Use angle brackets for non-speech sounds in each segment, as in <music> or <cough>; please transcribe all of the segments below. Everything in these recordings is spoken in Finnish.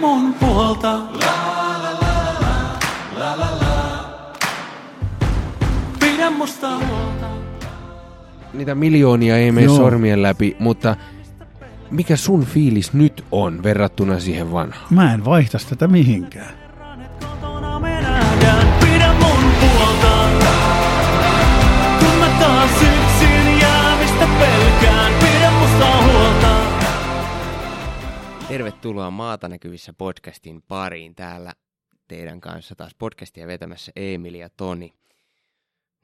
mun puolta. La la la la la la la. Pidä musta huolta. Niitä miljoonia ei mene Joo. sormien läpi, mutta mikä sun fiilis nyt on verrattuna siihen vanhaan? Mä en vaihtaisi tätä mihinkään. Tervetuloa Maata näkyvissä podcastin pariin. Täällä teidän kanssa taas podcastia vetämässä Emil ja Toni.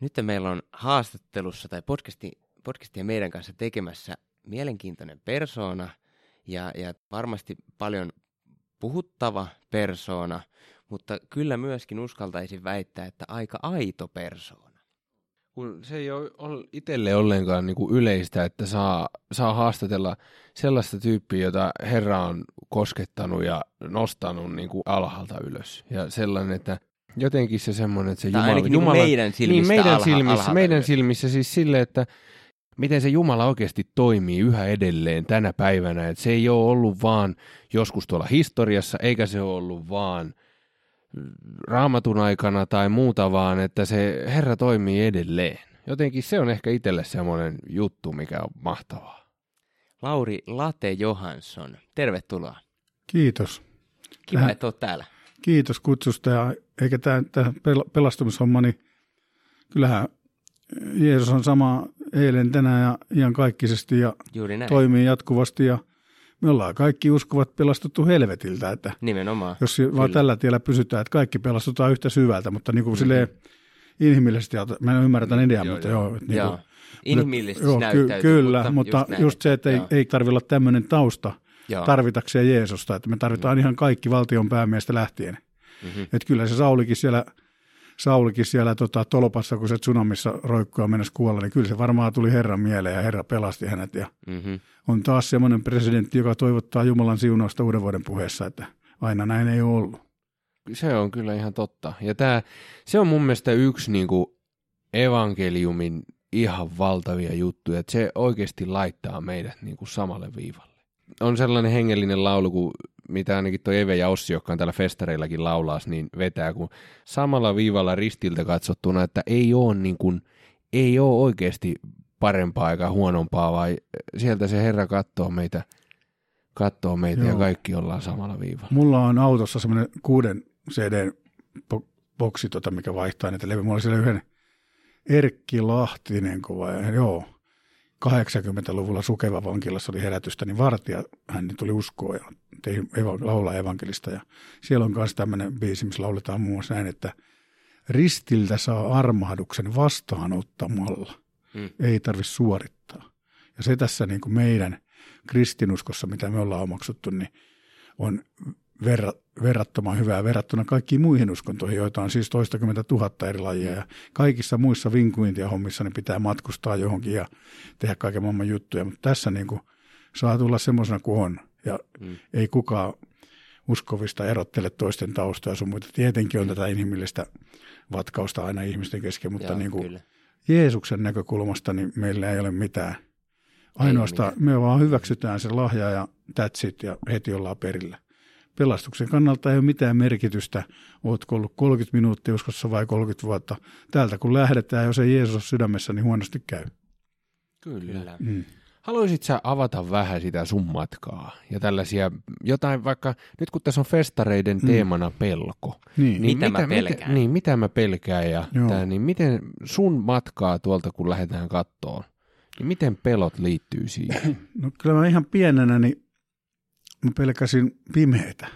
Nyt meillä on haastattelussa tai podcasti, podcastia meidän kanssa tekemässä mielenkiintoinen persoona ja, ja varmasti paljon puhuttava persoona, mutta kyllä myöskin uskaltaisin väittää, että aika aito persoona. Kun se ei ole itselle ollenkaan niin kuin yleistä, että saa, saa haastatella sellaista tyyppiä, jota Herra on koskettanut ja nostanut niin kuin alhaalta ylös. Ja sellainen, että jotenkin se semmoinen, että se Jumala... ainakin niin Jumala meidän silmistä niin, meidän alha- silmissä, meidän ylös. silmissä siis sille, että miten se Jumala oikeasti toimii yhä edelleen tänä päivänä. Että se ei ole ollut vaan joskus tuolla historiassa, eikä se ole ollut vaan raamatun aikana tai muuta, vaan että se Herra toimii edelleen. Jotenkin se on ehkä itselle semmoinen juttu, mikä on mahtavaa. Lauri Late Johansson, tervetuloa. Kiitos. Kiva, Tähän- että olet täällä. Kiitos kutsusta. Ja eikä tämä, tämä pel- pelastumishomma, niin kyllähän Jeesus on sama eilen, tänään ja iankaikkisesti ja Juuri näin. toimii jatkuvasti. Ja me ollaan kaikki uskovat pelastuttu helvetiltä, että Nimenomaan. jos vaan Kyllä. tällä tiellä pysytään, että kaikki pelastutaan yhtä syvältä, mutta niin kuin mm-hmm. silleen inhimillisesti, mä en ymmärrä tämän idean, Joo, mutta joo. joo. että niin Joo. kuin, Inhimillisesti joo, näyttäytyy, Kyllä, mutta, mutta, just, näin. just se, että ei, Joo. ei tarvitse olla tämmöinen tausta Joo. tarvitakseen Jeesusta, että me tarvitaan ihan kaikki valtion päämiestä lähtien. Mhm. Että kyllä se Saulikin siellä, Saulikin siellä tota, tolpassa, kun se tsunamissa roikkuu ja mennessä kuolla, niin kyllä se varmaan tuli Herran mieleen ja Herra pelasti hänet. Ja Mhm. on taas semmoinen presidentti, joka toivottaa Jumalan siunausta uuden vuoden puheessa, että aina näin ei ole ollut. Se on kyllä ihan totta. Ja tää, se on mun mielestä yksi niin kuin evankeliumin ihan valtavia juttuja, että se oikeasti laittaa meidät niin kuin samalle viivalle. On sellainen hengellinen laulu, kuin mitä ainakin tuo Eve ja Ossi, jotka on täällä festareillakin laulaas, niin vetää, kun samalla viivalla ristiltä katsottuna, että ei ole, niin kuin, ei ole oikeasti parempaa eikä huonompaa, vai sieltä se Herra katsoo meitä, katsoo meitä ja Joo. kaikki ollaan samalla viivalla. Mulla on autossa semmoinen kuuden CD boksi, tota, mikä vaihtaa niitä levyjä. Mulla oli siellä yhden Erkki Lahtinen, kun vai, joo, 80-luvulla Sukeva vankilassa oli herätystä, niin vartija, hän tuli uskoon ja tei, eva, laulaa evankelista. Ja siellä on myös tämmöinen biisi, missä lauletaan muun muassa näin, että ristiltä saa armahduksen vastaanottamalla. Mm. Ei tarvitse suorittaa. Ja se tässä niin kuin meidän kristinuskossa, mitä me ollaan omaksuttu, niin on verra, verrattoman hyvää verrattuna kaikkiin muihin uskontoihin, joita on siis toistakymmentä tuhatta eri lajia. Ja kaikissa muissa vinkuintia hommissa niin pitää matkustaa johonkin ja tehdä kaiken maailman juttuja. Mutta tässä niin kuin saa tulla semmoisena kuin on. Ja Mm. ei kukaan uskovista erottele toisten taustoja sun muita. Tietenkin on tätä inhimillistä vatkausta aina ihmisten kesken, mutta Joo, niin kuin kyllä. Jeesuksen näkökulmasta niin meillä ei ole mitään. Ainoastaan me vaan hyväksytään se lahja ja that's it ja heti ollaan perillä. Pelastuksen kannalta ei ole mitään merkitystä, ootko ollut 30 minuuttia uskossa vai 30 vuotta. Täältä kun lähdetään, jos ei Jeesus ole sydämessä, niin huonosti käy. Kyllä. Kyllä. Mm. Haluaisit sä avata vähän sitä sun matkaa ja tällaisia, jotain vaikka, nyt kun tässä on festareiden Mm. teemana pelko, Niin, Niin. Mitä mä pelkään? Miten, niin, mitä mä pelkään ja Joo. tää, niin miten sun matkaa tuolta, kun lähdetään kattoon, niin miten pelot liittyy siihen? No kyllä mä ihan pienenä, niin mä pelkäsin pimeitä.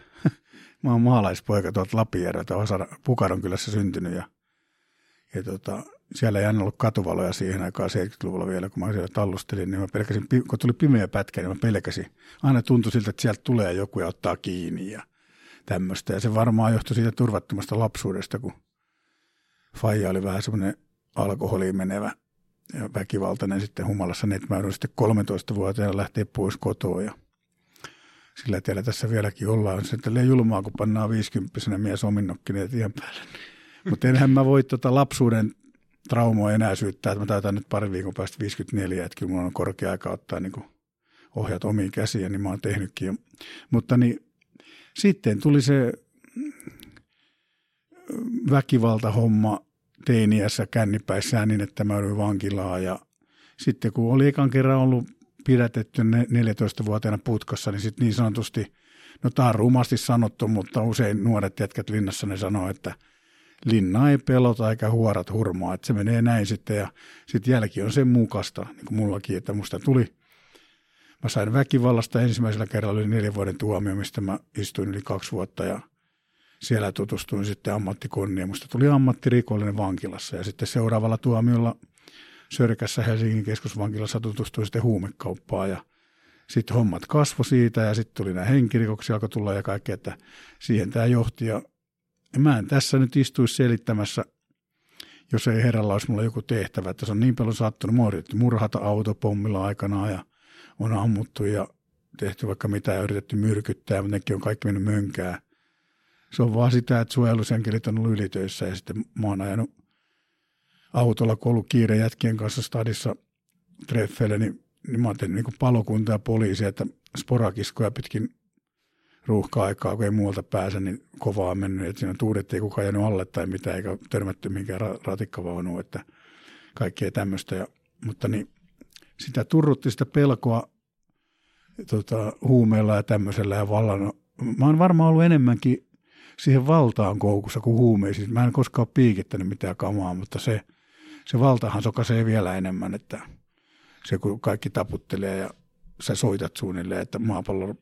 mä oon maalaispoika tuolta Lapijärveltä, Pukaron kylässä syntynyt ja, ja tota, siellä ei aina ollut katuvaloja siihen aikaan 70-luvulla vielä, kun mä siellä tallustelin, niin mä pelkäsin, kun tuli pimeä pätkä, niin mä pelkäsin. Aina tuntui siltä, että sieltä tulee joku ja ottaa kiinni ja tämmöistä. Ja se varmaan johtui siitä turvattomasta lapsuudesta, kun Faija oli vähän semmoinen alkoholiin menevä ja väkivaltainen sitten humalassa, niin että mä sitten 13-vuotiaana lähteä pois kotoa ja sillä tiellä tässä vieläkin ollaan. Se tälleen julmaa, kun pannaan 50 mies ominnokkineet tien päälle. Mutta enhän mä voi tota lapsuuden traumoa enää syyttää, että mä täytän nyt pari viikon päästä 54, että kyllä mulla on korkea aika ottaa niin ohjat omiin käsiin, niin mä oon tehnytkin jo. Mutta niin, Sitten tuli se väkivaltahomma teiniässä kännipäissään niin, että mä olin vankilaa ja sitten kun oli ekan kerran ollut pidätetty 14-vuotiaana putkassa, niin sitten niin sanotusti, no tämä on rumasti sanottu, mutta usein nuoret jätkät linnassa ne sanoo, että linna ei pelota eikä huorat hurmaa, että se menee näin sitten ja sitten jälki on sen mukasta, niin kuin mullakin, että musta tuli, mä sain väkivallasta ensimmäisellä kerralla yli neljän vuoden tuomio, mistä mä istuin yli kaksi vuotta ja siellä tutustuin sitten ammattikonniin. Musta tuli ammattirikollinen vankilassa ja sitten seuraavalla tuomiolla Sörkässä Helsingin keskusvankilassa tutustuin sitten huumekauppaan ja sitten hommat kasvo siitä ja sitten tuli nämä henkirikoksia alkoi tulla ja kaikkea, että siihen tämä johti ja mä en tässä nyt istuisi selittämässä, jos ei herralla olisi mulla joku tehtävä, että se on niin paljon sattunut. Mä yritetty murhata autopommilla aikanaan ja on ammuttu ja tehty vaikka mitä ja yritetty myrkyttää, mutta nekin on kaikki mennyt mönkää. Se on vaan sitä, että suojelusenkelit on ollut ylitöissä ja sitten mä oon ajanut autolla, kun ollut kiire jätkien kanssa stadissa treffeille, niin, niin mä tehnyt niin palokunta ja poliisi, että sporakiskoja pitkin ruuhka-aikaa, kun ei muualta pääse, niin kovaa on mennyt, että siinä tuudet ei kukaan jäänyt alle tai mitään, eikä törmätty minkään ra- ratikkavaunuun, että kaikkea tämmöistä. Ja, mutta niin, sitä turrutti sitä pelkoa tota, huumeilla ja tämmöisellä ja vallan. Mä oon varmaan ollut enemmänkin siihen valtaan koukussa kuin huumeisiin. Mä en koskaan ole piikittänyt mitään kamaa, mutta se, se valtahan sokaisee vielä enemmän, että se kun kaikki taputtelee ja sä soitat suunnilleen, että maapallo,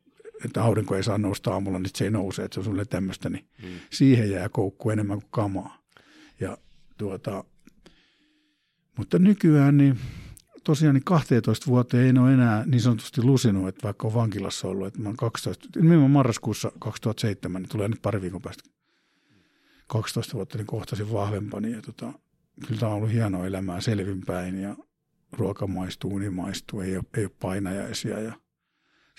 että aurinko ei saa nousta aamulla, niin se ei nouse, että se on sulle tämmöistä, niin mm. siihen jää koukku enemmän kuin kamaa. Ja tuota, mutta nykyään niin tosiaan niin 12 vuoteen en ole enää niin sanotusti lusinut, että vaikka on vankilassa ollut, että mä oon 12, nimenomaan marraskuussa 2007, niin tulee nyt pari viikon päästä 12 vuotta, niin kohtasin vahvempani ja tota, kyllä tämä on ollut hienoa elämää selvinpäin ja ruoka maistuu, uni maistuu, ei ole, ei ole painajaisia ja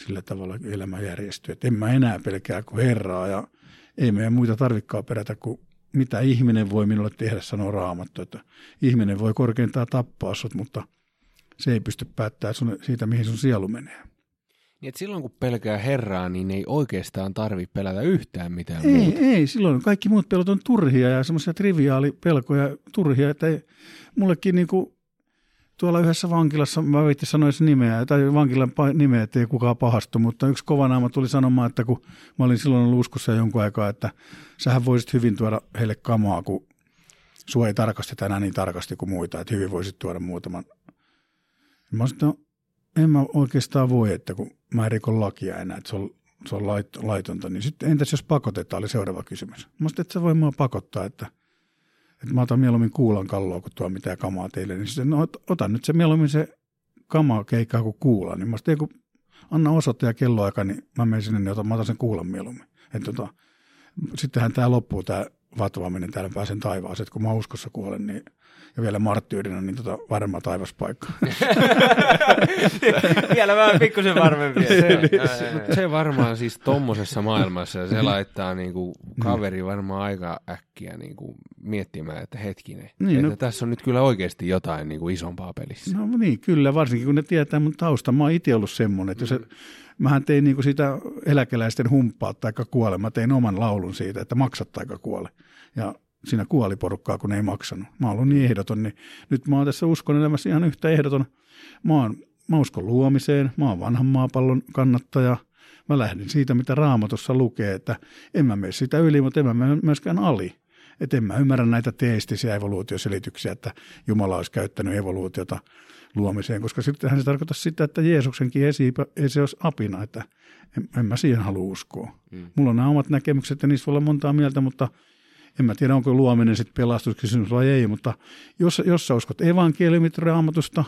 sillä tavalla elämä järjestyy. Et en mä enää pelkää kuin Herraa ja ei meidän muita tarvikkaa perätä kuin mitä ihminen voi minulle tehdä, sanoo Raamattu, että ihminen voi korkeintaan tappaa sut, mutta se ei pysty päättämään siitä, mihin sun sielu menee. Niin, että silloin kun pelkää Herraa, niin ei oikeastaan tarvi pelätä yhtään mitään Ei, muuta. ei, silloin kaikki muut pelot on turhia ja semmoisia triviaalipelkoja turhia, että ei, mullekin niinku tuolla yhdessä vankilassa, mä viitti sanoisi nimeä, tai vankilan nimeä, ettei kukaan pahastu, mutta yksi kova naama tuli sanomaan, että kun mä olin silloin ollut uskossa jonkun aikaa, että sähän voisit hyvin tuoda heille kamaa, kun sua ei tarkasteta enää niin tarkasti kuin muita, että hyvin voisit tuoda muutaman. Mä sanoin, että no, en mä oikeastaan voi, että kun mä en rikon lakia enää, että se on, se on lait, laitonta, niin sitten entäs jos pakotetaan, oli seuraava kysymys. Mä sanoin, että se voi mua pakottaa, että, että mä otan mieluummin kuulan kalloa, kun tuo mitään kamaa teille. Niin sitten, no ot- otan nyt se mieluummin se kama keikkaa kuin kuula. Niin mä sanoin, kun anna osoite ja kelloaika, niin mä menen sinne, niin otan, mä otan sen kuulan mieluummin. Että tota, sittenhän tämä loppuu, tämä vatvaaminen, täällä pääsen taivaaseen, että kun mä uskossa kuolen, niin ja vielä marttyyrinä, niin tota, varma taivaspaikka. <laughs> Vielä vähän pikkusen varmempi. Se, se varmaan siis tommosessa maailmassa, se laittaa niinku kaveri varmaan aika äkkiä niinku miettimään, että hetkinen, Niin, niin, että no- no, tässä on nyt kyllä oikeasti jotain niinku isompaa pelissä. No niin, kyllä, varsinkin kun ne tietää mun tausta. Mä oon itse ollut semmoinen, että jos se, mähän tein niinku sitä eläkeläisten humppaa tai kuole. Mä tein oman laulun siitä, että maksat tai kuole. Ja siinä kuoli porukkaa, kun ei maksanut. Mä oon ollut niin ehdoton, niin nyt mä oon tässä uskon elämässä ihan yhtä ehdoton. Mä, oon, mä uskon luomiseen, mä oon vanhan maapallon kannattaja. Mä lähdin siitä, mitä raamatussa lukee, että en mä mene sitä yli, mutta en mä mene myöskään ali. Että en mä ymmärrä näitä teistisiä evoluutioselityksiä, että Jumala olisi käyttänyt evoluutiota luomiseen, koska sittenhän se tarkoittaa sitä, että Jeesuksenkin esi, ei se olisi apina, että en, en mä siihen halua uskoa. Mm. Mulla on nämä omat näkemykset ja niissä voi olla montaa mieltä, mutta en mä tiedä, onko luominen sitten pelastuskysymys vai ei, mutta jos, jos sä uskot evankeliumit raamatusta,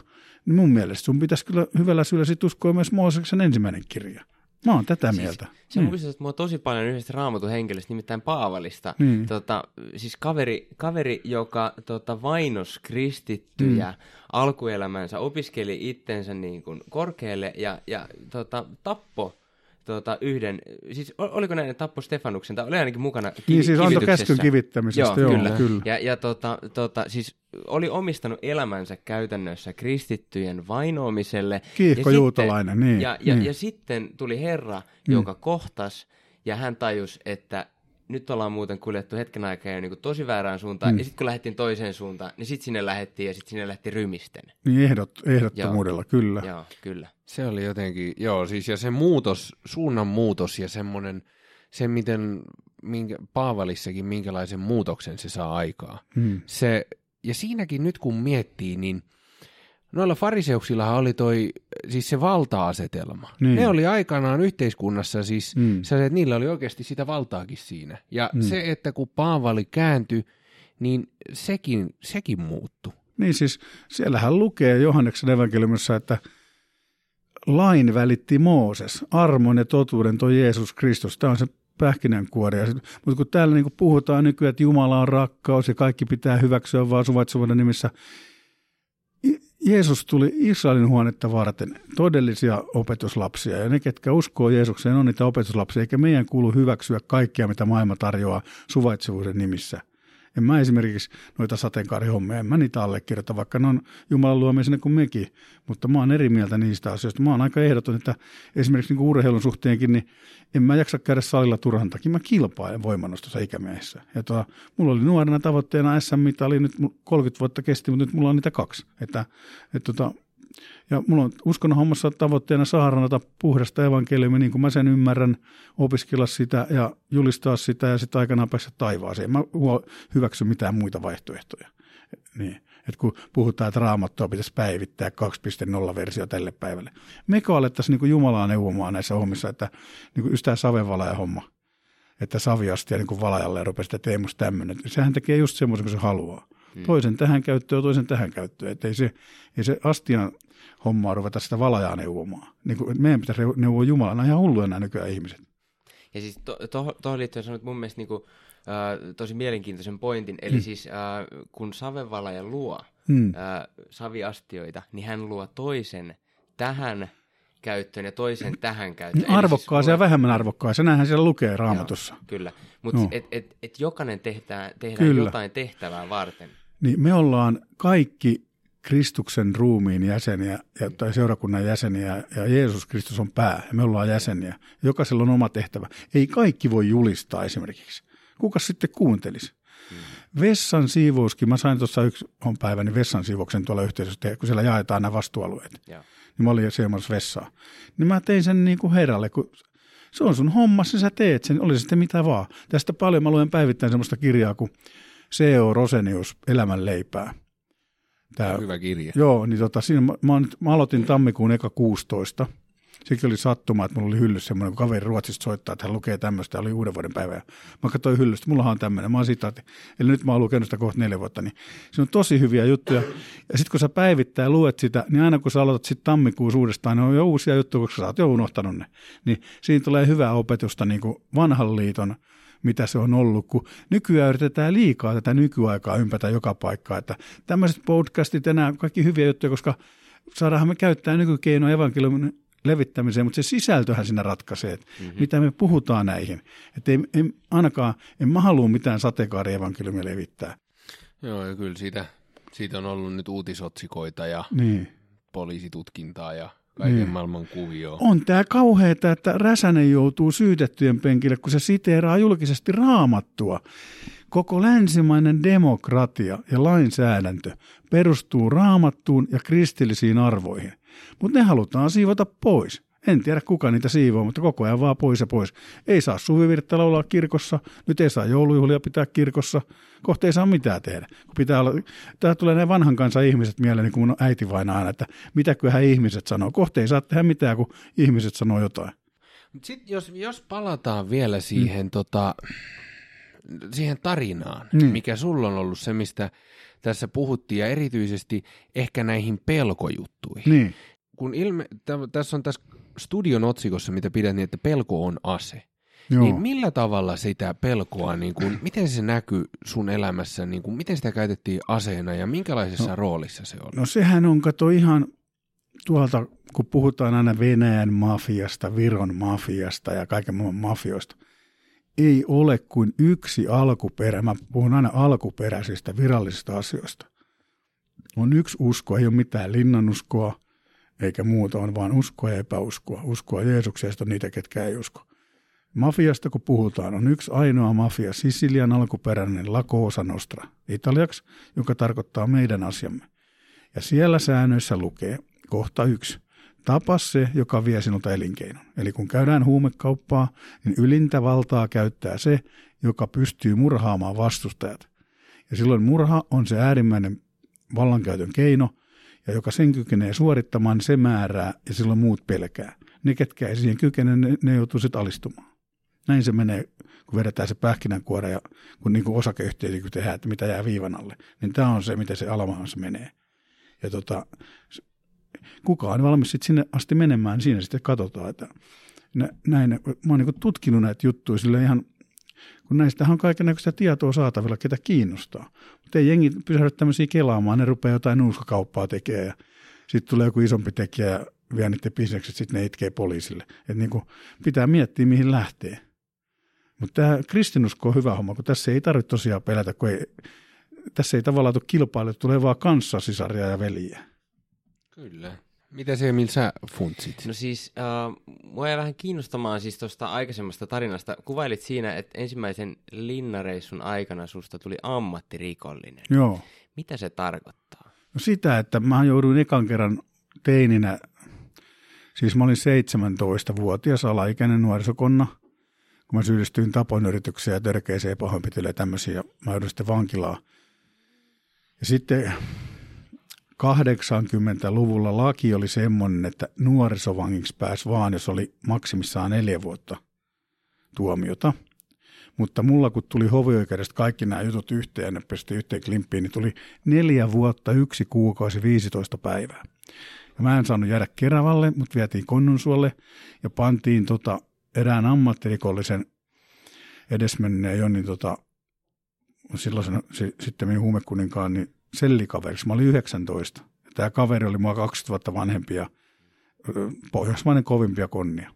niin mun mielestä sun pitäisi kyllä hyvällä syyllä sit uskoa myös Mooseksen ensimmäinen kirja. Mä oon tätä siis, mieltä. Se on muistat, että mua tosi paljon yhdestä raamatun henkilöstä, nimittäin Paavalista. Niin. Tota, siis kaveri, kaveri joka tota, vainos kristittyjä mm. alkuelämänsä, opiskeli itsensä niin kuin korkealle ja, ja tota, tappo tota, yhden, siis ol- oliko näin, että tappo Stefanuksen, tai oli ainakin mukana kivi, Niin siis antoi käskyn kivittämisestä, Joo, joo, kyllä. kyllä. Ja, ja tota, tota, siis oli omistanut elämänsä käytännössä kristittyjen vainoamiselle. Kiihko ja juutalainen, sitten, niin, Ja, ja, niin. ja sitten tuli Herra, joka kohtas ja hän tajusi, että nyt ollaan muuten kuljettu hetken aikaa jo niin kuin tosi väärään suuntaan, mm. ja sitten kun lähdettiin toiseen suuntaan, niin sitten sinne lähettiin, ja sitten sinne lähti rymisten. Niin ehdot, ehdottomuudella, joo. kyllä. Joo, kyllä. Se oli jotenkin, joo, siis ja se muutos, suunnan muutos ja semmoinen, se miten, minkä, Paavalissakin minkälaisen muutoksen se saa aikaa. Mm. Se, ja siinäkin nyt kun miettii, niin noilla fariseuksillahan oli toi, siis se valta-asetelma. Niin. Ne oli aikanaan yhteiskunnassa siis, Mm. se, että niillä oli oikeasti sitä valtaakin siinä. Ja Mm. se, että kun Paavali kääntyi, niin sekin, sekin muuttui. Niin siis siellähän lukee Johanneksen evankeliumissa, että lain välitti Mooses, armon ja totuuden toi Jeesus Kristus. Tämä on se pähkinänkuori. Ja sit- Mutta kun täällä niin puhutaan nykyään, että Jumala on rakkaus ja kaikki pitää hyväksyä vaan suvaitsevuuden nimissä. Jeesus tuli Israelin huonetta varten todellisia opetuslapsia ja ne, ketkä uskoo Jeesukseen, on niitä opetuslapsia, eikä meidän kuulu hyväksyä kaikkea, mitä maailma tarjoaa suvaitsevuuden nimissä. En mä esimerkiksi noita sateenkaarihommia, en mä niitä allekirjoita, vaikka ne on Jumalan luomia sinne kuin mekin. Mutta mä oon eri mieltä niistä asioista. Mä oon aika ehdoton, että esimerkiksi niin urheilun suhteenkin, niin en mä jaksa käydä salilla turhan takia. Mä kilpailen voimannostossa ikämiehessä. Ja tuo, mulla oli nuorena tavoitteena SM-mitali, nyt mul- 30 vuotta kesti, mutta nyt mulla on niitä kaksi. Että, että tota, ja mulla on uskonnon hommassa tavoitteena saarnata puhdasta evankeliumia, niin kuin mä sen ymmärrän, opiskella sitä ja julistaa sitä ja sitten aikanaan päästä taivaaseen. En Mä hyväksy mitään muita vaihtoehtoja. Niin. Et kun puhutaan, että raamattua pitäisi päivittää 2.0-versio tälle päivälle. Mekö alettaisiin niin Jumalaa neuvomaan näissä hommissa, että niin kuin just tämä savevalaja homma, että saviasti ja niin valajalle ja rupesi, että Teemus tämmöinen. Sehän tekee just semmoisen kuin se haluaa. Hmm. Toisen tähän käyttöön, toisen tähän käyttöön. Että ei se, ei se astian hommaa ruveta sitä valajaa neuvomaan. Niin kuin, meidän pitäisi neuvoa on ihan hulluja nämä nykyään ihmiset. Ja siis to, to, tuohon liittyen sanoit mun mielestä niinku, äh, tosi mielenkiintoisen pointin, eli mm. siis äh, kun savevalaja luo Hmm. äh, saviastioita, niin hän luo toisen tähän käyttöön ja toisen tähän käyttöön. Eli Arvokkaaseen siis ja vähemmän arvokkaaseen. Näinhän siellä lukee raamatussa. Joo, kyllä, mutta Joo. et, et, et jokainen tehtää, tehdään Kyllä. jotain tehtävää varten. Niin me ollaan kaikki Kristuksen ruumiin jäseniä ja, tai seurakunnan jäseniä ja Jeesus Kristus on pää ja me ollaan jäseniä. Jokaisella on oma tehtävä. Ei kaikki voi julistaa esimerkiksi. Kuka sitten kuuntelisi? Vessan siivouskin, mä sain tuossa yksi on päiväni vessan siivouksen tuolla yhteisössä, kun siellä jaetaan nämä vastuualueet. Joo. Niin mä olin semmoisessa vessaa. Niin mä tein sen niin kuin herralle, kun se on sun homma, sä teet sen, oli se sitten mitä vaan. Tästä paljon mä luen päivittäin semmoista kirjaa kuin C.O. Rosenius, Elämän leipää. Tää, Hyvä kirja. Joo, niin tota, siinä mä, mä, mä aloitin tammikuun eka 16. Sekin oli sattuma, että mulla oli hyllyssä semmoinen, kun kaveri Ruotsista soittaa, että hän lukee tämmöistä, oli uuden vuoden päivä. Ja mä katsoin hyllystä, mullahan on tämmöinen, mä oon sitaatti. Eli nyt mä oon lukenut sitä kohta neljä vuotta, niin se on tosi hyviä juttuja. Ja sitten kun sä päivittää ja luet sitä, niin aina kun sä aloitat sitten tammikuussa uudestaan, niin on jo uusia juttuja, koska sä oot jo unohtanut ne. Niin siinä tulee hyvää opetusta niin kuin vanhan liiton mitä se on ollut, kun nykyään yritetään liikaa tätä nykyaikaa ympätä joka paikkaa, että tämmöiset podcastit ja nämä kaikki hyviä juttuja, koska saadaanhan me käyttää nykykeinoja evankeliumin levittämiseen, mutta se sisältöhän siinä ratkaisee, että mm-hmm. mitä me puhutaan näihin. Että ei, ei, ainakaan, en mä halua mitään sateenkaarievankeliumia levittää. Joo, ja kyllä siitä, siitä on ollut nyt uutisotsikoita ja Niin. poliisitutkintaa ja kaiken Niin. maailman kuvioa. On tämä kauheata, että Räsänen joutuu syytettyjen penkille, kun se siteeraa julkisesti raamattua. Koko länsimainen demokratia ja lainsäädäntö perustuu raamattuun ja kristillisiin arvoihin. Mutta ne halutaan siivota pois. En tiedä kuka niitä siivoo, mutta koko ajan vaan pois ja pois. Ei saa suvivirttä laulaa kirkossa, nyt ei saa joulujuhlia pitää kirkossa, kohta ei saa mitään tehdä. Kun pitää olla, tää tulee ne vanhan kansan ihmiset mieleen, niin kuin mun äiti vain aina, että mitäköhän ihmiset sanoo. Kohta ei saa tehdä mitään, kun ihmiset sanoo jotain. Mut sit jos, jos palataan vielä siihen, mm. tota, siihen tarinaan, Mm. mm. mikä sulla on ollut se, mistä tässä puhuttiin, ja erityisesti ehkä näihin pelkojuttuihin. Niin. Kun ilme, tä, tässä on tässä studion otsikossa, mitä pidät, niin että pelko on ase. Joo. Niin millä tavalla sitä pelkoa, niin kun, miten se näkyy sun elämässä, niin kun, miten sitä käytettiin aseena ja minkälaisessa no. roolissa se on? No sehän on, kato ihan tuolta, kun puhutaan aina Venäjän mafiasta, Viron mafiasta ja kaiken muun mafioista, ei ole kuin yksi alkuperä. Mä puhun aina alkuperäisistä virallisista asioista. On yksi usko, ei ole mitään linnanuskoa eikä muuta, on vaan uskoa ja epäuskoa. Uskoa on niitä, ketkä ei usko. Mafiasta kun puhutaan, on yksi ainoa mafia, Sisilian alkuperäinen La Cosa Nostra, italiaksi, joka tarkoittaa meidän asiamme. Ja siellä säännöissä lukee, kohta yksi, tapas se, joka vie sinulta elinkeinon. Eli kun käydään huumekauppaa, niin ylintä valtaa käyttää se, joka pystyy murhaamaan vastustajat. Ja silloin murha on se äärimmäinen vallankäytön keino, ja joka sen kykenee suorittamaan, niin se määrää, ja silloin muut pelkää. Ne, ketkä ei siihen kykene, ne, ne joutuu sitten alistumaan. Näin se menee, kun vedetään se pähkinänkuora ja kun niin osakeyhtiöitä kun tehdään, että mitä jää viivan alle. Niin tämä on se, miten se alamaahansa menee. Ja tota, kuka on valmis sitten sinne asti menemään, niin siinä sitten katsotaan, että näin, mä oon niin tutkinut näitä juttuja sille ihan, kun näistähän on kaikenlaista tietoa saatavilla, ketä kiinnostaa. Mutta ei jengi pysähdy tämmöisiä kelaamaan, ne rupeaa jotain nuuskakauppaa tekemään ja sitten tulee joku isompi tekijä ja vie niiden bisnekset, sitten ne itkee poliisille. Et niin kuin pitää miettiä, mihin lähtee. Mutta tämä kristinusko on hyvä homma, kun tässä ei tarvitse tosiaan pelätä, kun ei, tässä ei tavallaan tule kilpailu, tulee vaan kanssasisaria ja veliä. Kyllä. Mitä se, millä sä funtsit? No siis, uh, mua jäi vähän kiinnostamaan siis tuosta aikaisemmasta tarinasta. Kuvailit siinä, että ensimmäisen linnareissun aikana susta tuli ammattirikollinen. Joo. Mitä se tarkoittaa? No sitä, että mä jouduin ekan kerran teininä, siis mä olin 17-vuotias alaikäinen nuorisokonna, kun mä syyllistyin taponyritykseen ja törkeeseen pahoinpitelyyn ja tämmöisiä, mä joudun sitten vankilaan. Ja sitten 80-luvulla laki oli semmoinen, että nuorisovangiksi pääsi vaan, jos oli maksimissaan neljä vuotta tuomiota. Mutta mulla kun tuli hovioikeudesta kaikki nämä jutut yhteen ja pesti yhteen klimppiin, niin tuli neljä vuotta, yksi kuukausi, 15 päivää. Ja mä en saanut jäädä Keravalle, mutta vietiin Konnunsuolle ja pantiin tota erään ammattirikollisen edesmenneen Jonnin tota, silloin sitten minun huumekuninkaan, niin sellikaveriksi. Mä olin 19. Tämä kaveri oli mua 2000 vanhempia, pohjoismainen kovimpia konnia.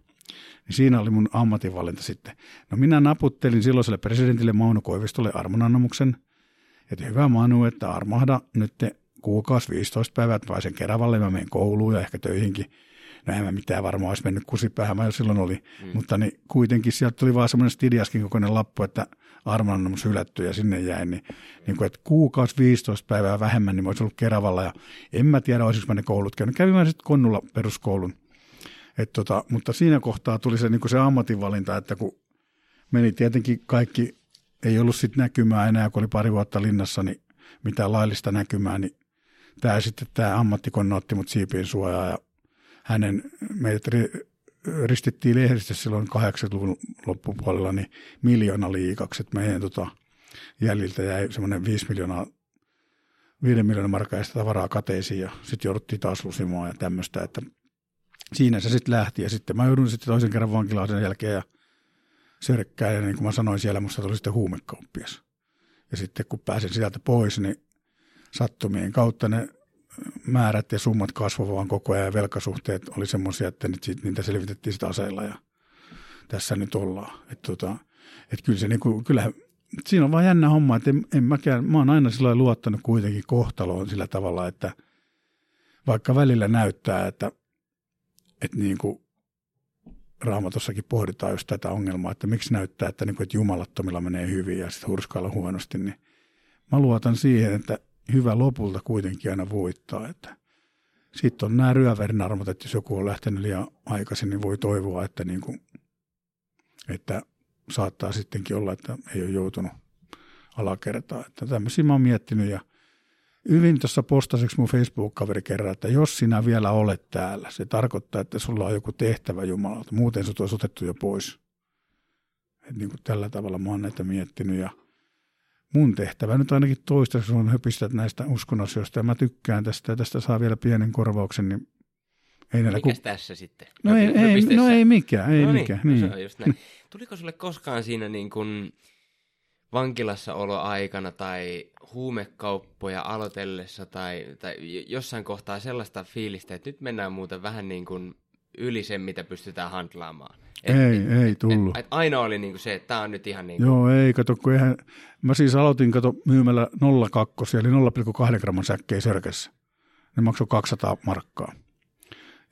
Niin siinä oli mun ammatinvalinta sitten. No minä naputtelin silloiselle presidentille Mauno Koivistolle armonannomuksen, että hyvä Manu, että armahda nyt kuukausi 15 päivää, että pääsen Keravalle, mä menen kouluun ja ehkä töihinkin. No en mä mitään varmaan olisi mennyt kusipäähän, mä jo silloin oli. Mm. Mutta niin kuitenkin sieltä tuli vaan semmoinen Stidiaskin kokoinen lappu, että armonannomus hylätty ja sinne jäin, niin, niin kuin, että kuukausi 15 päivää vähemmän, niin mä olisin ollut Keravalla ja en mä tiedä, olisiko mä ne koulut käynyt. Kävin mä sitten Konnulla peruskoulun. Et tota, mutta siinä kohtaa tuli se, niin kuin se ammatinvalinta, että kun meni tietenkin kaikki, ei ollut sitten näkymää enää, kun oli pari vuotta linnassa, niin mitään laillista näkymää, niin tämä sitten tämä ammattikonna otti mut siipiin suojaa ja hänen, meidät ristittiin lehdistössä silloin 80-luvun loppupuolella niin miljoona liikaksi, että meidän tota, jäljiltä jäi semmoinen 5 miljoonaa, 5 miljoonaa markkaa tavaraa kateisiin ja sitten jouduttiin taas lusimaan ja tämmöistä, että siinä se sitten lähti ja sitten mä joudun sitten toisen kerran vankilaan sen jälkeen ja sörkkään ja niin kuin mä sanoin siellä, musta tuli sitten huumekauppias. Ja sitten kun pääsin sieltä pois, niin sattumien kautta ne määrät ja summat kasvoivat vaan koko ajan ja velkasuhteet oli semmoisia, että niitä selvitettiin sitä aseilla ja tässä nyt ollaan. Että tota, et kyllä se niinku, kyllähän, siinä on vaan jännä homma, että en, en mäkään, mä oon aina sillä luottanut kuitenkin kohtaloon sillä tavalla, että vaikka välillä näyttää, että, että niin kuin raamatossakin pohditaan just tätä ongelmaa, että miksi näyttää, että, niin kuin, että jumalattomilla menee hyvin ja sitten hurskailla huonosti, niin mä luotan siihen, että hyvä lopulta kuitenkin aina voittaa. Että sitten on nämä ryöverinarmot, että jos joku on lähtenyt liian aikaisin, niin voi toivoa, että, niin kuin, että saattaa sittenkin olla, että ei ole joutunut alakertaa. Että tämmöisiä mä oon miettinyt ja Hyvin tuossa postaseksi mun Facebook-kaveri kerran, että jos sinä vielä olet täällä, se tarkoittaa, että sulla on joku tehtävä Jumalalta. Muuten sut olisi otettu jo pois. Et niin kuin tällä tavalla mä oon näitä miettinyt ja – mun tehtävä nyt ainakin toistaiseksi on höpistää näistä uskonnosioista ja mä tykkään tästä ja tästä saa vielä pienen korvauksen, niin ei näillä Mikäs ku... tässä sitten? No, ei, ei, no ei mikään, ei no niin, mikään. Niin. No se on just näin. Tuliko sulle koskaan siinä niin kuin vankilassa oloaikana tai huumekauppoja aloitellessa tai, tai jossain kohtaa sellaista fiilistä, että nyt mennään muuten vähän niin kuin yli sen, mitä pystytään handlaamaan? Et, ei, et, ei tullut. Et, et ainoa oli niinku se, että tämä on nyt ihan niin kuin... Joo, ei, kato, kun eihän, mä siis aloitin, kato, myymällä 0,2, eli 0,2 gramman säkkejä sörkessä. Ne maksoi 200 markkaa.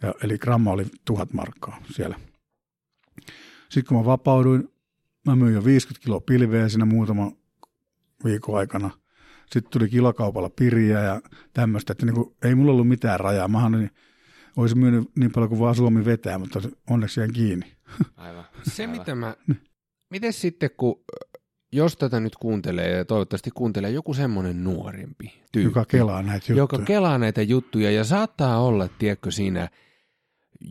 Ja, eli gramma oli 1000 markkaa siellä. Sitten kun mä vapauduin, mä myin jo 50 kiloa pilveä siinä muutama viikon aikana. Sitten tuli kilokaupalla piriä ja tämmöistä, että niin kuin, ei mulla ollut mitään rajaa. Mä niin, olisin myynyt niin paljon kuin vaan Suomi vetää, mutta onneksi jäin kiinni. Aivan. <laughs> Se, aivan. mitä mä... Miten sitten, kun jos tätä nyt kuuntelee ja toivottavasti kuuntelee joku semmoinen nuorempi tyyppi, Joka kelaa näitä juttuja. joka kelaa näitä juttuja ja saattaa olla, tiedätkö, siinä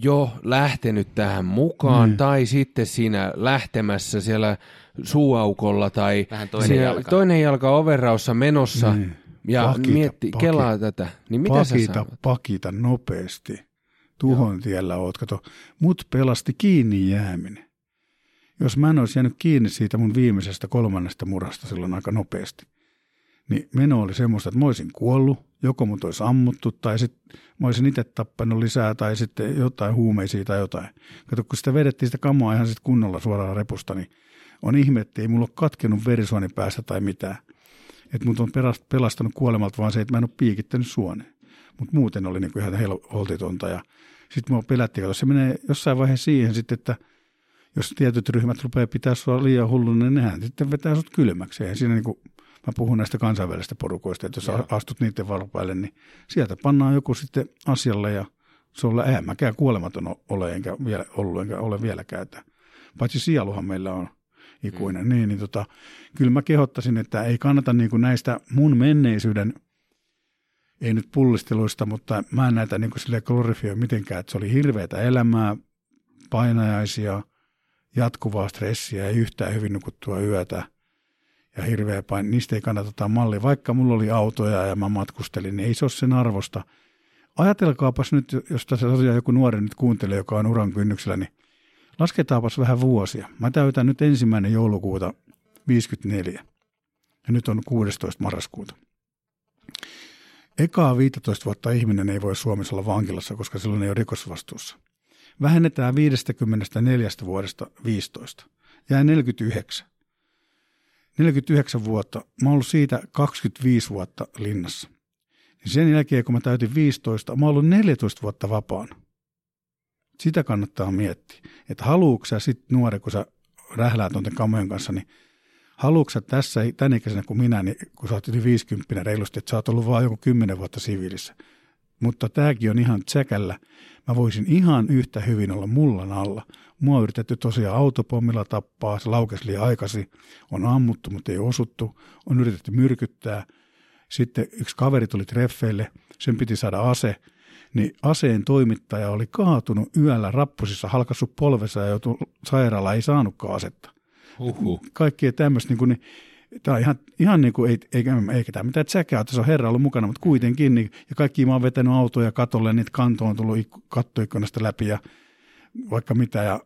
jo lähtenyt tähän mukaan Mm. tai sitten siinä lähtemässä siellä suuaukolla tai Vähän toinen siinä jalka. toinen jalka overraussa menossa Niin. ja Pakita, mietti, pakita. kelaa tätä, niin mitä sä pakita, sanot? pakita nopeasti. Tuhon tiellä oot. Kato, mut pelasti kiinni jääminen. Jos mä en olisi jäänyt kiinni siitä mun viimeisestä kolmannesta murhasta silloin aika nopeasti, niin meno oli semmoista, että mä olisin kuollut, joko mut olisi ammuttu tai sitten mä olisin itse tappanut lisää tai sitten jotain huumeisia tai jotain. Kato, kun sitä vedettiin sitä kamaa ihan sitten kunnolla suoraan repusta, niin on ihme, että ei mulla ole katkenut verisuoni päästä tai mitään. Että mut on pelastanut kuolemalta vaan se, että mä en ole piikittänyt suoneen. Mutta muuten oli niinku ihan holtitonta. Ja sitten mua pelättiin, että se menee jossain vaiheessa siihen sitten, että jos tietyt ryhmät rupeaa pitää sua liian hulluna, niin nehän sitten vetää sut kylmäksi. Ja siinä niinku, mä puhun näistä kansainvälisistä porukoista, että jos Joo. astut niiden varpaille, niin sieltä pannaan joku sitten asialle ja se on eihän mäkään kuolematon ole, enkä vielä ollut, enkä ole vieläkään. Että, paitsi sieluhan meillä on ikuinen. Mm. Niin, niin tota, kyllä mä kehottaisin, että ei kannata niin kuin näistä mun menneisyyden, ei nyt pullisteluista, mutta mä en näitä niin silleen glorifioi mitenkään, että se oli hirveätä elämää, painajaisia, jatkuvaa stressiä, ei yhtään hyvin nukuttua yötä ja hirveä paine. Niistä ei kannata ottaa mallia. Vaikka mulla oli autoja ja mä matkustelin, niin ei se ole sen arvosta. Ajatelkaapas nyt, jos tässä tosiaan joku nuori nyt kuuntelee, joka on uran kynnyksellä, niin lasketaapas vähän vuosia. Mä täytän nyt ensimmäinen joulukuuta 54 ja nyt on 16. marraskuuta. Ekaa 15 vuotta ihminen ei voi Suomessa olla vankilassa, koska silloin ei ole rikosvastuussa. Vähennetään 54 vuodesta 15. Jää 49. 49 vuotta. Mä oon ollut siitä 25 vuotta linnassa. Niin sen jälkeen, kun mä täytin 15, mä oon ollut 14 vuotta vapaana. Sitä kannattaa miettiä. Että haluuks sä sit nuori, kun sä rähläät tuonten kamojen kanssa, niin sä tässä, tän ikäisenä kuin minä, niin kun sä oot yli 50 reilusti, että sä oot ollut vaan joku 10 vuotta siviilissä. Mutta tääkin on ihan tsäkällä. Mä voisin ihan yhtä hyvin olla mullan alla. Mua on yritetty tosiaan autopommilla tappaa, se laukesi liian aikaisin, on ammuttu, mutta ei osuttu, on yritetty myrkyttää. Sitten yksi kaveri tuli treffeille, sen piti saada ase, niin aseen toimittaja oli kaatunut yöllä rappusissa, halkassut polvessa ja joutui sairaalaan, ei saanutkaan asetta. Huhhuh. Kaikkea tämmöistä, niin kuin, niin, tämä on ihan, ihan niin kuin, ei, eikä, eikä tämä mitään tsäkää, että se on herra ollut mukana, mutta kuitenkin, niin, ja kaikki mä oon vetänyt autoja katolle, ja niitä kanto on tullut ikku- kattoikkunasta läpi, ja vaikka mitä, ja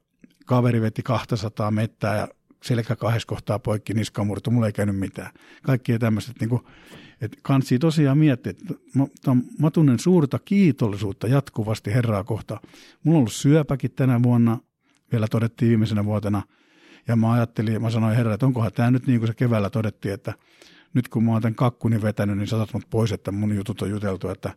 kaveri veti 200 mettää, ja selkä kahdessa kohtaa poikki, niska murtu, mulla ei käynyt mitään. Kaikkia tämmöiset, niin kuin, että kansi tosiaan miettiä, että mä, mä tunnen suurta kiitollisuutta jatkuvasti Herraa kohtaan. Mulla on ollut syöpäkin tänä vuonna, vielä todettiin viimeisenä vuotena, ja mä ajattelin, mä sanoin Herra, että onkohan tämä nyt niin kuin se keväällä todettiin, että nyt kun mä oon tämän kakkuni vetänyt, niin saatat mut pois, että mun jutut on juteltu, että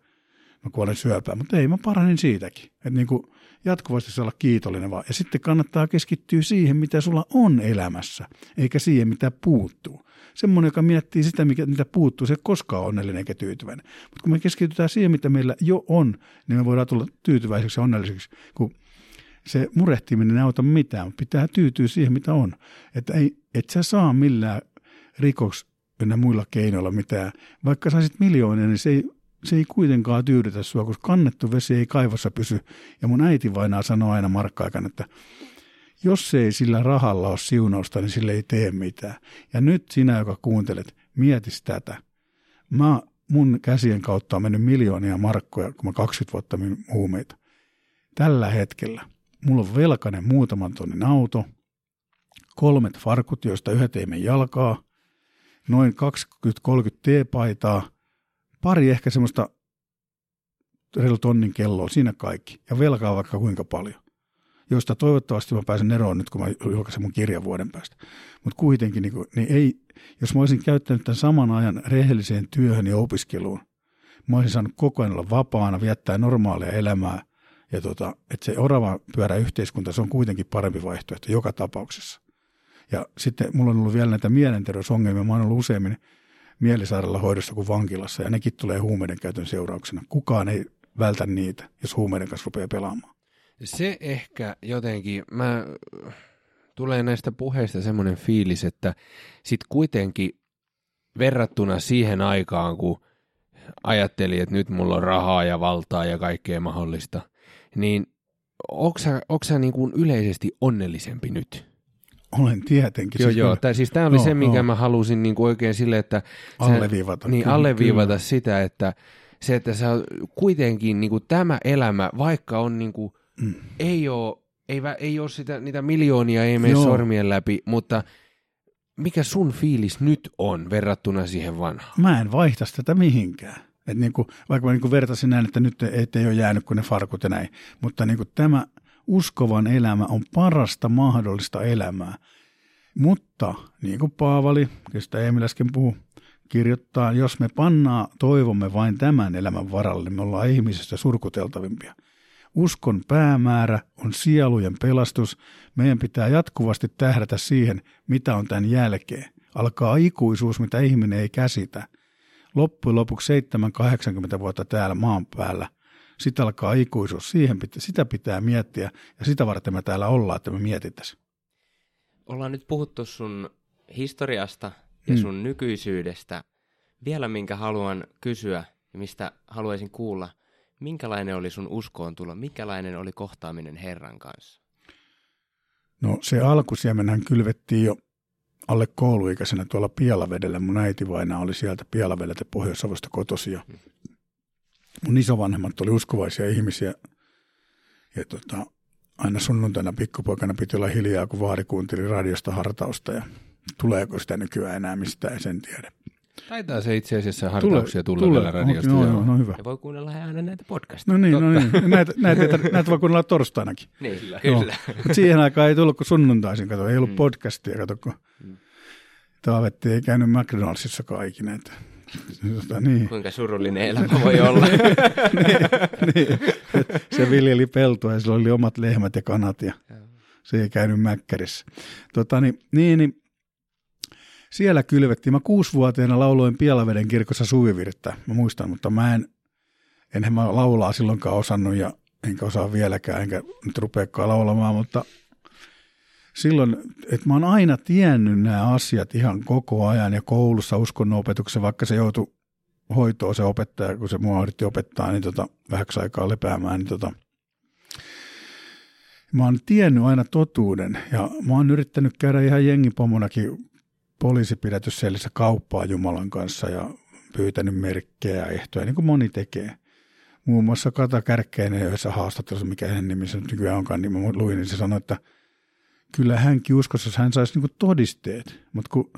mä kuolen syöpään. Mutta ei, mä paranin siitäkin. Että niin kuin jatkuvasti se olla kiitollinen vaan. Ja sitten kannattaa keskittyä siihen, mitä sulla on elämässä, eikä siihen, mitä puuttuu. Semmoinen, joka miettii sitä, mikä, mitä puuttuu, se ei koskaan onnellinen eikä tyytyväinen. Mutta kun me keskitytään siihen, mitä meillä jo on, niin me voidaan tulla tyytyväiseksi ja onnellisiksi, kun se murehtiminen ei auta mitään, pitää tyytyä siihen, mitä on. Että ei, et sä saa millään rikoks ynnä muilla keinoilla mitään. Vaikka saisit miljoonia, niin se ei, se ei kuitenkaan tyydytä sua, koska kannettu vesi ei kaivossa pysy. Ja mun äiti vainaa sanoo aina markkaikan, että jos ei sillä rahalla ole siunausta, niin sille ei tee mitään. Ja nyt sinä, joka kuuntelet, mietis tätä. Mä, mun käsien kautta on mennyt miljoonia markkoja, kun mä 20 vuotta huumeita. Tällä hetkellä mulla on velkainen muutaman tonnin auto, kolmet farkut, joista yhdet ei mene jalkaa, noin 20-30 teepaitaa, pari ehkä semmoista reilu tonnin kelloa, siinä kaikki. Ja velkaa vaikka kuinka paljon. Josta toivottavasti mä pääsen eroon nyt, kun mä julkaisen mun kirjan vuoden päästä. Mutta kuitenkin, niin, niin ei, jos mä olisin käyttänyt tämän saman ajan rehelliseen työhön ja opiskeluun, mä olisin saanut koko ajan olla vapaana, viettää normaalia elämää Ja tota, että se orava pyörä yhteiskunta, se on kuitenkin parempi vaihtoehto joka tapauksessa. Ja sitten mulla on ollut vielä näitä mielenterveysongelmia. Mä oon ollut useammin mielisairaalahoidossa kuin vankilassa, ja nekin tulee huumeiden käytön seurauksena. Kukaan ei vältä niitä, jos huumeiden kanssa rupeaa pelaamaan. Se ehkä jotenkin, mä tulee näistä puheista semmoinen fiilis, että sit kuitenkin verrattuna siihen aikaan, kun ajatteli, että nyt mulla on rahaa ja valtaa ja kaikkea mahdollista, niin onko sä, onko sä niin kuin yleisesti onnellisempi nyt? Olen tietenkin. Joo, siis joo. Tää, siis tämä oli Joo, se, minkä joo. mä halusin niin kuin oikein sille, että... sä- Alleviivata, Niin, kyllä, alleviivata kyllä. sitä, että se, että sä kuitenkin niin kuin tämä elämä, vaikka on niin kuin, Mm. ei ole, ei, ei ole sitä, niitä miljoonia, ei mene Joo. sormien läpi, mutta mikä sun fiilis nyt on verrattuna siihen vanhaan? Mä en vaihtaisi tätä mihinkään. Et niin kuin, vaikka mä niin kuin vertaisin näin, että nyt ei, ei ole jäänyt kuin ne farkut ja näin. Mutta niin kuin tämä uskovan elämä on parasta mahdollista elämää. Mutta niin kuin Paavali, kestä Emil äsken puhuu, kirjoittaa, jos me pannaa toivomme vain tämän elämän varalle, niin me ollaan ihmisestä surkuteltavimpia. Uskon päämäärä on sielujen pelastus. Meidän pitää jatkuvasti tähdätä siihen, mitä on tämän jälkeen. Alkaa ikuisuus, mitä ihminen ei käsitä. Loppujen lopuksi 7-80 vuotta täällä maan päällä. Sitten alkaa ikuisuus. Siihen pitää, sitä pitää miettiä ja sitä varten me täällä ollaan, että me mietittäisiin. Ollaan nyt puhuttu sun historiasta ja Mm. sun nykyisyydestä. Vielä minkä haluan kysyä ja mistä haluaisin kuulla, minkälainen oli sun uskoon tulo, minkälainen oli kohtaaminen Herran kanssa? No se alkusiemenhän kylvettiin jo alle kouluikäisenä tuolla Pielavedellä. Mun äitivaina oli sieltä Pielavedeltä Pohjois-Savosta kotosi ja mun isovanhemmat oli uskovaisia ihmisiä. Ja tota, aina sunnuntaina pikkupoikana piti olla hiljaa, kun vaari kuunteli radiosta hartausta ja tuleeko sitä nykyään enää mistään, sen tiedä. Taitaa se itse asiassa hartauksia tulla tule. vielä radiosta. Okei, joo. no, no, hyvä. Ja voi kuunnella aina näitä podcasteja. No niin, no niin. Näitä, näitä, näitä, näitä voi kuunnella torstainakin. <laughs> Niin, kyllä. Joo. kyllä. Mutta siihen aikaan ei tullut kuin sunnuntaisin, kato, ei ollut Mm. podcastia, kato, kun Mm. Taavetti ei käynyt McDonaldsissa ikinä. Että, tota, niin, Kuinka surullinen elämä voi <laughs> olla. niin, et se viljeli peltoa ja sillä oli omat lehmät ja kanat ja se ei käynyt mäkkärissä. Tota, niin, niin, niin, siellä kylvettiin. Mä kuusivuotiaana lauloin Pielaveden kirkossa suvivirttä. Mä muistan, mutta mä en, enhän mä laulaa silloinkaan osannut ja enkä osaa vieläkään, enkä nyt rupeakaan laulamaan, mutta silloin, että mä oon aina tiennyt nämä asiat ihan koko ajan ja koulussa uskonnonopetuksessa, vaikka se joutui hoitoon se opettaja, kun se mua yritti opettaa, niin tota, vähäksi aikaa lepäämään, niin tota, mä oon tiennyt aina totuuden ja mä oon yrittänyt käydä ihan jengipomonakin poliisipidätyssellissä kauppaa Jumalan kanssa ja pyytänyt merkkejä ja ehtoja, niin kuin moni tekee. Muun muassa Kata Kärkkäinen yhdessä haastattelussa, mikä hänen nimensä nyt nykyään onkaan, niin mä luin, niin se sanoi, että kyllä hänkin uskossa, jos hän saisi niin todisteet, mutta kun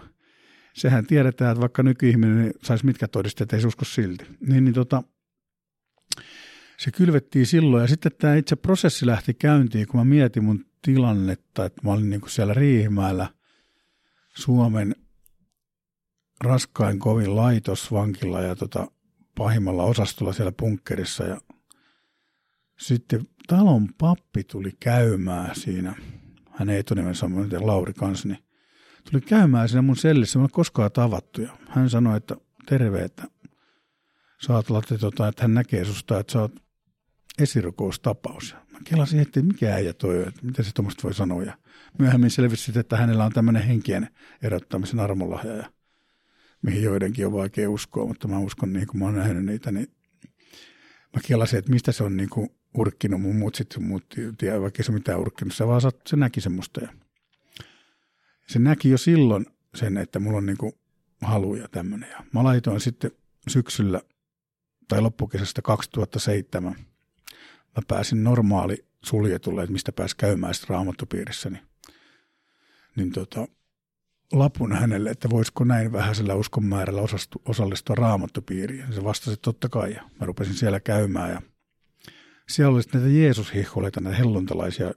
sehän tiedetään, että vaikka nykyihminen niin saisi mitkä todisteet, ei se usko silti. Niin, niin tota, se kylvettiin silloin ja sitten tämä itse prosessi lähti käyntiin, kun mä mietin mun tilannetta, että mä olin niin kuin siellä Riihimäellä Suomen raskain kovin laitos vankilla ja tota, pahimmalla osastolla siellä punkkerissa ja sitten talon pappi tuli käymään siinä, hänen etunimensä on Lauri kanssa, niin tuli käymään siinä mun sellissä, mä en koskaan tavattu ja hän sanoi, että terve, että sä oot tota, että hän näkee susta, että sä oot esirukoustapaus. Kelasin, että mikä äijä toi että mitä se tuommoista voi sanoa. Ja myöhemmin selvisi että hänellä on tämmöinen henkien erottamisen armolahja, ja mihin joidenkin on vaikea uskoa, mutta mä uskon, niin kuin mä oon nähnyt niitä, niin mä kelasin, että mistä se on niin kuin urkkinut mun muut sitten muut, tiedä, vaikka ei se mitään urkkinut, se vaan se näki semmoista. Ja se näki jo silloin sen, että mulla on niin kuin haluja tämmöinen. Ja mä laitoin sitten syksyllä tai loppukesästä 2007 mä pääsin normaali suljetulle, että mistä pääsi käymään sitten raamattupiirissä, niin, niin tota, lapun hänelle, että voisiko näin vähäisellä uskon määrällä osastu, osallistua raamattupiiriin. Ja se vastasi, että totta kai, ja mä rupesin siellä käymään, ja siellä oli näitä Jeesus-hihkoleita, näitä helluntalaisia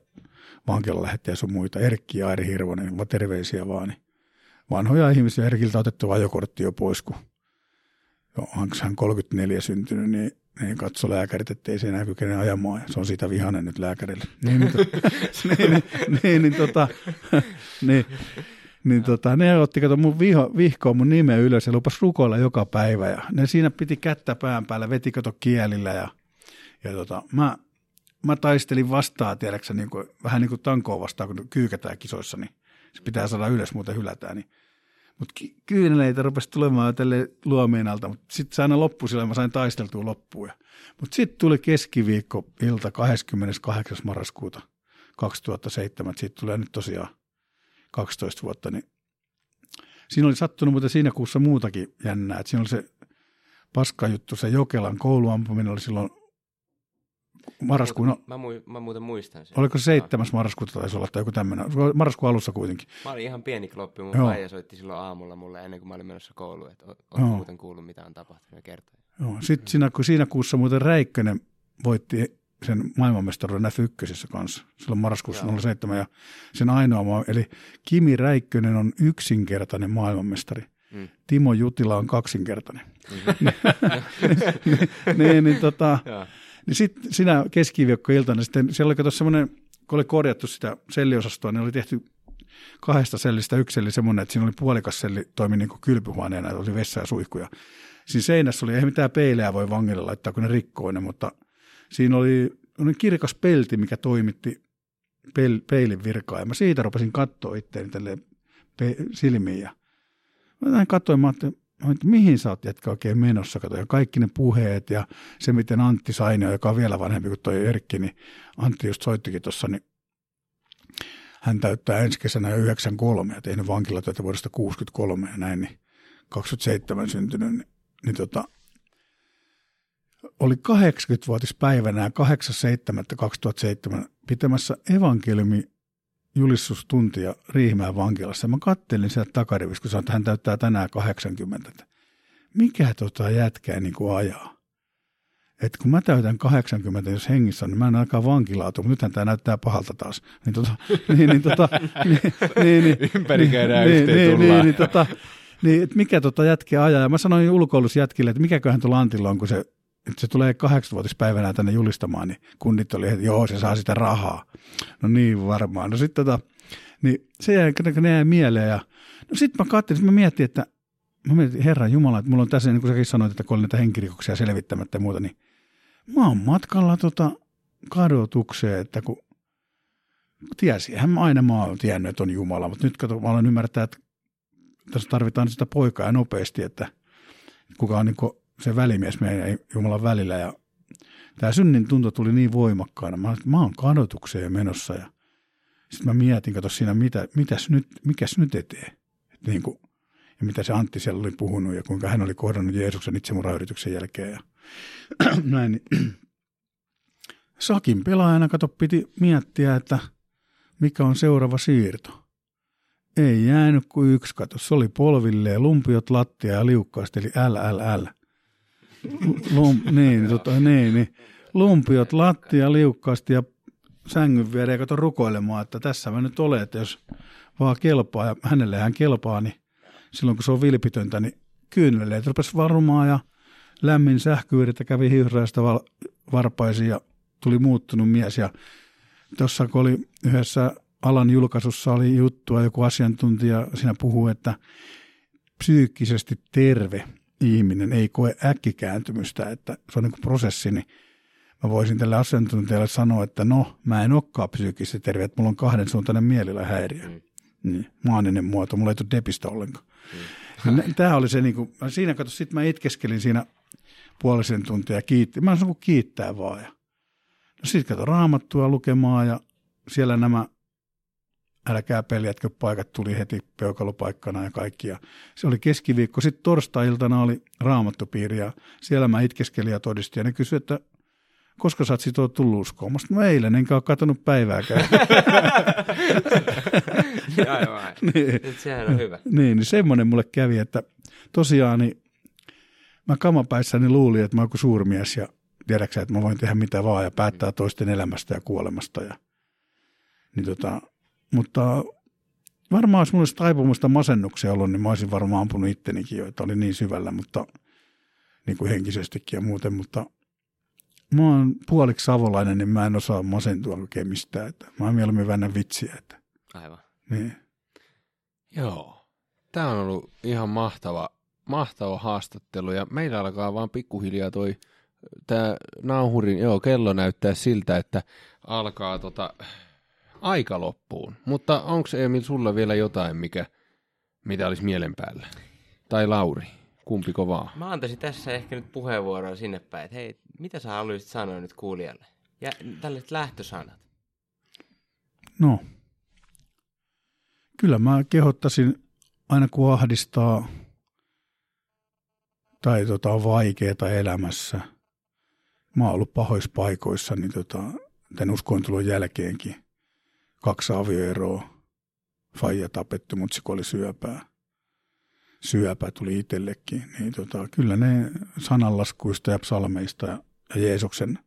vankilalähettäjä sun muita, Erkki ja Airi Hirvonen, vaan terveisiä vaan, niin vanhoja ihmisiä, Erkiltä otettu ajokortti jo pois, kun jo, onko hän 34 syntynyt, niin niin katso lääkärit, ettei se enää kykene ajamaan. Ja se on siitä vihanen nyt lääkärille. Niin, <laughs> niin, niin, niin, niin, niin, tota, <laughs> niin, niin tota, ne otti kato mun viho, vihkoon mun nimeä ylös ja lupas rukoilla joka päivä. Ja ne siinä piti kättä pään päällä, veti kato kielillä ja, ja tota, mä, mä taistelin vastaan, tiedäksä, niin kuin, vähän niin kuin tankoa vastaan, kun kyykätään kisoissa, niin se pitää saada ylös, muuten hylätään. Niin. Mutta ky- kyyneleitä rupesi tulemaan tälle luomien alta, mutta sitten se aina loppui sillä, mä sain taisteltua loppuun. Mutta sitten tuli keskiviikko ilta 28. marraskuuta 2007, siitä tulee nyt tosiaan 12 vuotta, niin siinä oli sattunut muuten siinä kuussa muutakin jännää. Että siinä oli se paska juttu, se Jokelan kouluampuminen oli silloin marraskuun, Mä, mui, mä muuten muistan sen. oliko se 7. marraskuuta taisi olla tai joku tämmöinen, marraskuun alussa kuitenkin. Mä olin ihan pieni kloppi, mun Joo. faija soitti silloin aamulla mulle ennen kuin mä olin menossa kouluun, että oot Joo. muuten kuullut mitä on tapahtunut ja kertoa. Joo. Sitten siinä, kun siinä kuussa muuten Räikkönen voitti sen maailmanmestaruuden F1 kanssa, silloin marraskuussa Joo. 07, ja sen ainoa maa, eli Kimi Räikkönen on yksinkertainen maailmanmestari. Mm. Timo Jutila on kaksinkertainen. Mhm. <laughs> niin, niin, tota, Joo. Niin sitten siinä keskiviikkoiltana sitten, siellä oli kato semmoinen, kun oli korjattu sitä selliosastoa, niin oli tehty kahdesta sellistä yksi selli semmoinen, että siinä oli puolikas selli, toimi niin kuin kylpyhuoneena, oli vessa ja suihkuja. Siinä seinässä oli, ei mitään peilejä voi vangille laittaa, kun ne rikkoo ne, mutta siinä oli, kirkas pelti, mikä toimitti peil, peilin virkaa. Ja mä siitä rupesin katsoa tälleen pe, silmiin. Ja mä näin katsoin, mä ajattelin, että mihin sä oot jätkä oikein menossa, kato, ja kaikki ne puheet ja se, miten Antti Sainio, joka on vielä vanhempi kuin toi Erkki, niin Antti just soittikin tuossa, niin hän täyttää ensi kesänä jo 93 ja tehnyt vankilatyötä vuodesta 63 ja näin, niin 27 syntynyt, niin, niin tota, oli 80-vuotispäivänä 8.7.2007 pitämässä evankeliumi julistustuntia Riihimäen vankilassa. Mä kattelin sieltä takarivistä, kun sanoin, että hän täyttää tänään 80. Että mikä tota jätkää niin kuin ajaa? Että kun mä täytän 80, jos hengissä on, niin mä en alkaa vankilaa, mutta nythän tämä näyttää pahalta taas. Niin, tota, <laughs> niin, niin, tota, <laughs> niin, niin, niin, Ympäri käydään niin, yhteen niin, tullaan. niin, niin, tota, niin, että mikä tota jätkeä ajaa. Ja mä sanoin ulkoilussa jätkille, että mikäköhän tuolla Antilla on, kun se, että se tulee 80-vuotispäivänä tänne julistamaan, niin kundit oli, että joo, se saa sitä rahaa. No niin varmaan. No sitten tota, niin se jäi, ne jäi mieleen. Ja, no sitten mä katselin, mä mietin, että mä mietin, Herran Jumala, että mulla on tässä, niin kuin säkin sanoit, että kun oli näitä henkirikoksia selvittämättä ja muuta, niin mä oon matkalla tota kadotukseen, että kun tiesinhän mä aina mä oon tiennyt, että on Jumala, mutta nyt kato, mä olen ymmärtää, että tässä tarvitaan sitä poikaa nopeasti, että kuka on niin se välimies meidän ja Jumalan välillä ja tämä synnin tunto tuli niin voimakkaana. Mä, mä oon kadotukseen menossa ja sitten mä mietin, kato siinä, mitä, mitäs nyt, mikäs nyt eteen. Et niin kuin, ja mitä se Antti siellä oli puhunut ja kuinka hän oli kohdannut Jeesuksen itsemurhayrityksen jälkeen. Ja <clears throat> näin, niin <clears throat> Sakin pelaajana, kato, piti miettiä, että mikä on seuraava siirto. Ei jäänyt kuin yksi, kato. Se oli polvilleen, lumpiot lattia ja liukkaasti, eli LLL. Lum, niin, tota, niin, niin. Lumpiot lattia liukkaasti ja sängyn viereen kato rukoilemaan, että tässä mä nyt olen, että jos vaan kelpaa ja hänelle hän kelpaa, niin silloin kun se on vilpitöntä, niin kyyneleet rupesi varumaan ja lämmin sähkövirta kävi hihraista val- varpaisiin ja tuli muuttunut mies. Ja tuossa kun oli yhdessä alan julkaisussa oli juttua, joku asiantuntija siinä puhuu, että psyykkisesti terve ihminen ei koe äkkikääntymystä, että se on niin kuin prosessi, niin mä voisin tälle asiantuntijalle sanoa, että no, mä en olekaan psyykkisesti terve, että mulla on kahden suuntainen mielilahäiriö. Mm. Niin, maaninen muoto, mulla ei tule depistä ollenkaan. Mm. Tämä oli se, niin kuin, siinä kato, sitten mä itkeskelin siinä puolisen tuntia ja kiitti. Mä sanoin, kiittää vaan. Ja, no sitten kato raamattua lukemaan ja siellä nämä älkää peljätkö paikat tuli heti peukalopaikkana ja kaikki. Ja se oli keskiviikko. Sitten torstai-iltana oli raamattupiiri ja siellä mä itkeskelin ja todistin. Ja ne kysyi, että koska sä oot sit oot tullut uskoon? Mä sanoin, no eilen, enkä ole katsonut päivääkään. <laughs> Aivan. <laughs> niin, Nyt sehän on hyvä. niin, niin semmoinen mulle kävi, että tosiaan niin mä kamapäissäni luulin, että mä oon joku suurmies ja tiedäksä, että mä voin tehdä mitä vaan ja päättää toisten elämästä ja kuolemasta. Ja, niin tota, mutta varmaan jos mulla olisi taipumusta masennuksia ollut, niin mä olisin varmaan ampunut ittenikin jo, että oli niin syvällä, mutta niin kuin henkisestikin ja muuten, mutta mä oon puoliksi savolainen, niin mä en osaa masentua oikein mistään. Että mä oon mieluummin väännän vitsiä. Että, Aivan. niin. Joo. Tämä on ollut ihan mahtava, mahtava haastattelu ja meillä alkaa vaan pikkuhiljaa toi tämä nauhurin, joo, kello näyttää siltä, että alkaa tota, aika loppuun. Mutta onko Emil sulla vielä jotain, mikä, mitä olisi mielen päällä? Tai Lauri, kumpiko vaan? Mä antaisin tässä ehkä nyt puheenvuoroa sinne päin, että hei, mitä sä haluaisit sanoa nyt kuulijalle? Ja tällaiset lähtösanat. No, kyllä mä kehottaisin aina kun ahdistaa tai tota, on vaikeaa elämässä. Mä oon ollut pahoissa paikoissa, niin tota, tämän uskointulon jälkeenkin kaksi avioeroa. Faija tapettu, mutta se oli syöpää. Syöpää tuli itsellekin. Niin tota, kyllä ne sananlaskuista ja psalmeista ja Jeesuksen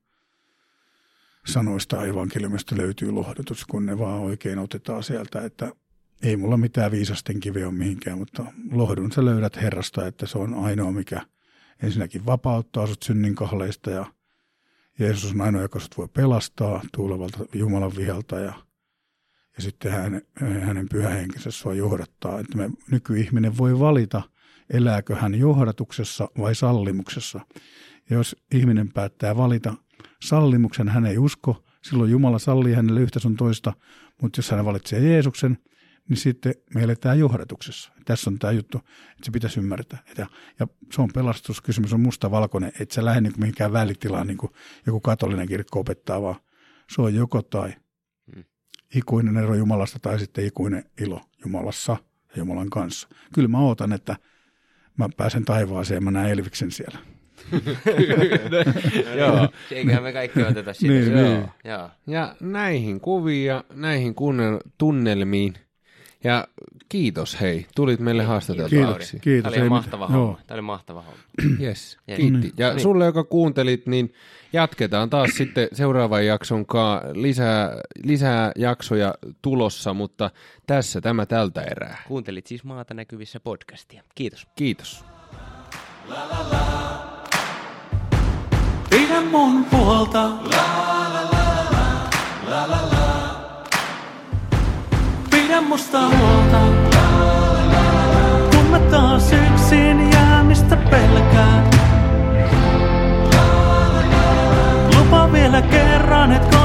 sanoista evankeliumista löytyy lohdutus, kun ne vaan oikein otetaan sieltä, että ei mulla mitään viisasten kiveä ole mihinkään, mutta lohdun sä löydät Herrasta, että se on ainoa, mikä ensinnäkin vapauttaa sut synnin kahleista ja Jeesus on ainoa, joka sut voi pelastaa tuulevalta Jumalan vihalta ja, ja sitten hänen, hänen pyhähenkensä sua johdattaa. Että me nykyihminen voi valita, elääkö hän johdatuksessa vai sallimuksessa. Ja jos ihminen päättää valita sallimuksen, hän ei usko, silloin Jumala sallii hänelle yhtä sun toista, mutta jos hän valitsee Jeesuksen, niin sitten me eletään johdatuksessa. Tässä on tämä juttu, että se pitäisi ymmärtää. Ja, ja se on pelastuskysymys, on musta-valkoinen, että se lähde niin mihinkään välitilaan, niin kuin joku katolinen kirkko opettaa, vaan se on joko tai. Ikuinen ero Jumalasta tai sitten ikuinen ilo Jumalassa ja Jumalan kanssa. Kyllä mä ootan, että mä pääsen taivaaseen ja mä näen Elviksen siellä. <laughs> Joo. Eiköhän me kaikki oteta siitä. Niin, Joo. niin. Joo. Ja näihin kuviin ja näihin tunnelmiin. Ja kiitos hei, tulit meille haastateltavaksi. Kiitos. Tämä oli mahtava mitään. homma. Joo. Tämä oli mahtava homma. <clears throat> Yes, Yes. kiitti. Ja Niin. sulle, joka kuuntelit, niin jatketaan taas <clears throat> sitten seuraavan jakson kaa lisää, lisää jaksoja tulossa, mutta tässä tämä tältä erää. Kuuntelit siis Maata näkyvissä podcastia. Kiitos. Kiitos. Pidä mun puolta. La la la la la la la. Pidä musta huolta. Kun mä taas yksin jäämistä pelkään. Lupa vielä kerran, et